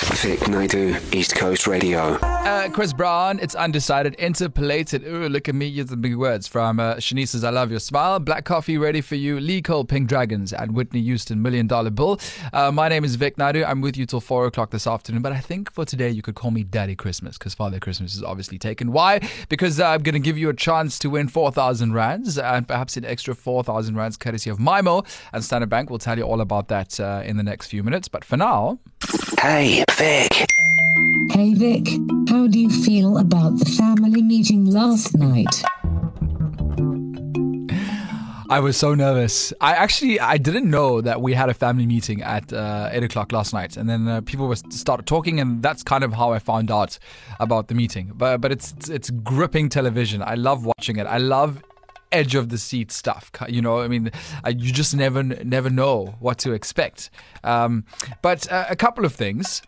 Vic Naidoo, East Coast Radio. Uh, Chris Brown, it's undecided, interpolated. Ooh, look at me, the big words from uh, Shanice says, I love your smile. Black coffee ready for you. Lee Cole, Pink Dragons, and Whitney Houston, Million Dollar Bill. Uh, my name is Vic Naidoo. I'm with you till four o'clock this afternoon. But I think for today, you could call me Daddy Christmas because Father Christmas is obviously taken. Why? Because uh, I'm going to give you a chance to win 4,000 rands and perhaps an extra 4,000 rands courtesy of MIMO, and Standard Bank. We'll tell you all about that uh, in the next few minutes. But for now, Hey, Vic. Hey Vic, how do you feel about the family meeting last night? I was so nervous. I actually I didn't know that we had a family meeting at uh, eight o'clock last night, and then uh, people were started talking, and that's kind of how I found out about the meeting. But but it's it's gripping television. I love watching it. I love edge of the seat stuff. You know, I mean, uh, you just never never know what to expect. Um, but uh, a couple of things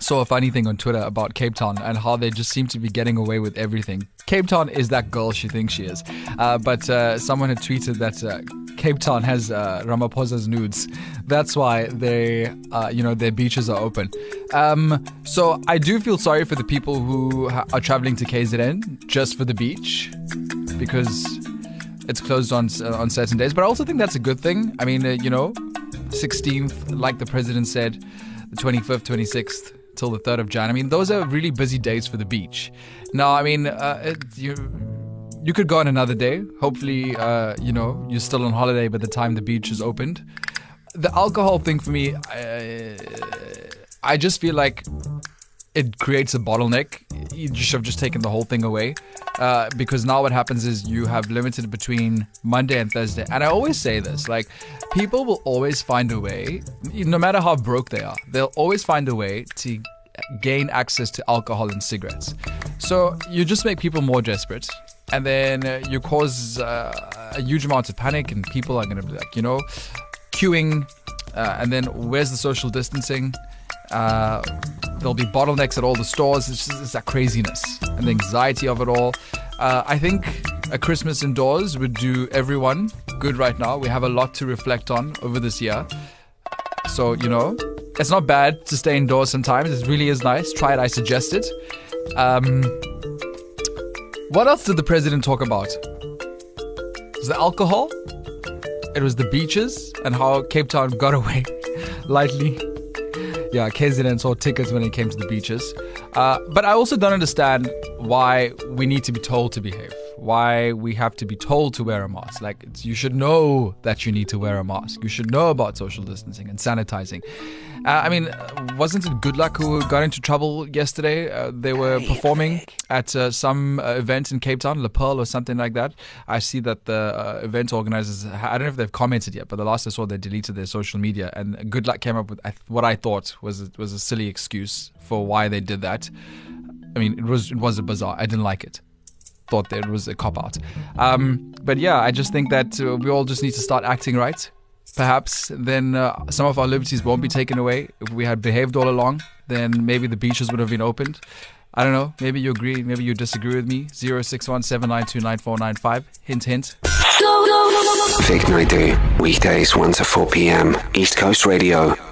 saw a funny thing on Twitter about Cape Town and how they just seem to be getting away with everything. Cape Town is that girl she thinks she is. Uh, but uh, someone had tweeted that uh, Cape Town has uh, Ramaphosa's nudes. That's why they, uh, you know, their beaches are open. Um, so I do feel sorry for the people who are traveling to KZN just for the beach because it's closed on uh, on certain days. But I also think that's a good thing. I mean, uh, you know, 16th, like the president said, the 25th, 26th till the 3rd of Jan. I mean, those are really busy days for the beach. Now, I mean, uh, it, you you could go on another day. Hopefully, uh, you know, you're still on holiday by the time the beach is opened. The alcohol thing for me, I, I just feel like it creates a bottleneck. You should have just taken the whole thing away. Uh, because now what happens is you have limited between Monday and Thursday. And I always say this like, people will always find a way, no matter how broke they are, they'll always find a way to gain access to alcohol and cigarettes. So you just make people more desperate. And then you cause uh, a huge amount of panic, and people are going to be like, you know, queuing. Uh, and then where's the social distancing? Uh, there'll be bottlenecks at all the stores. It's just it's that craziness and the anxiety of it all. Uh, I think a Christmas indoors would do everyone good right now. We have a lot to reflect on over this year. So, you know, it's not bad to stay indoors sometimes. It really is nice. Try it, I suggest it. Um, what else did the president talk about? Was the alcohol? It was the beaches and how Cape Town got away lightly yeah, KZN saw tickets when it came to the beaches. Uh, but I also don't understand why we need to be told to behave. Why we have to be told to wear a mask. Like, you should know that you need to wear a mask. You should know about social distancing and sanitizing. Uh, I mean, wasn't it Good Luck who got into trouble yesterday? Uh, they were performing at uh, some uh, event in Cape Town, La Pearl or something like that. I see that the uh, event organizers, I don't know if they've commented yet, but the last I saw, they deleted their social media. And Good Luck came up with what I thought was was a silly excuse for why they did that. I mean, it was it was a bizarre. I didn't like it. Thought that it was a cop out. Um, but yeah, I just think that uh, we all just need to start acting right. Perhaps then uh, some of our liberties won't be taken away. If we had behaved all along, then maybe the beaches would have been opened. I don't know. Maybe you agree. Maybe you disagree with me. Zero six one seven nine two nine four nine five. Hint, hint. Vic Naidoo, weekdays 1 to 4 p.m. East Coast Radio.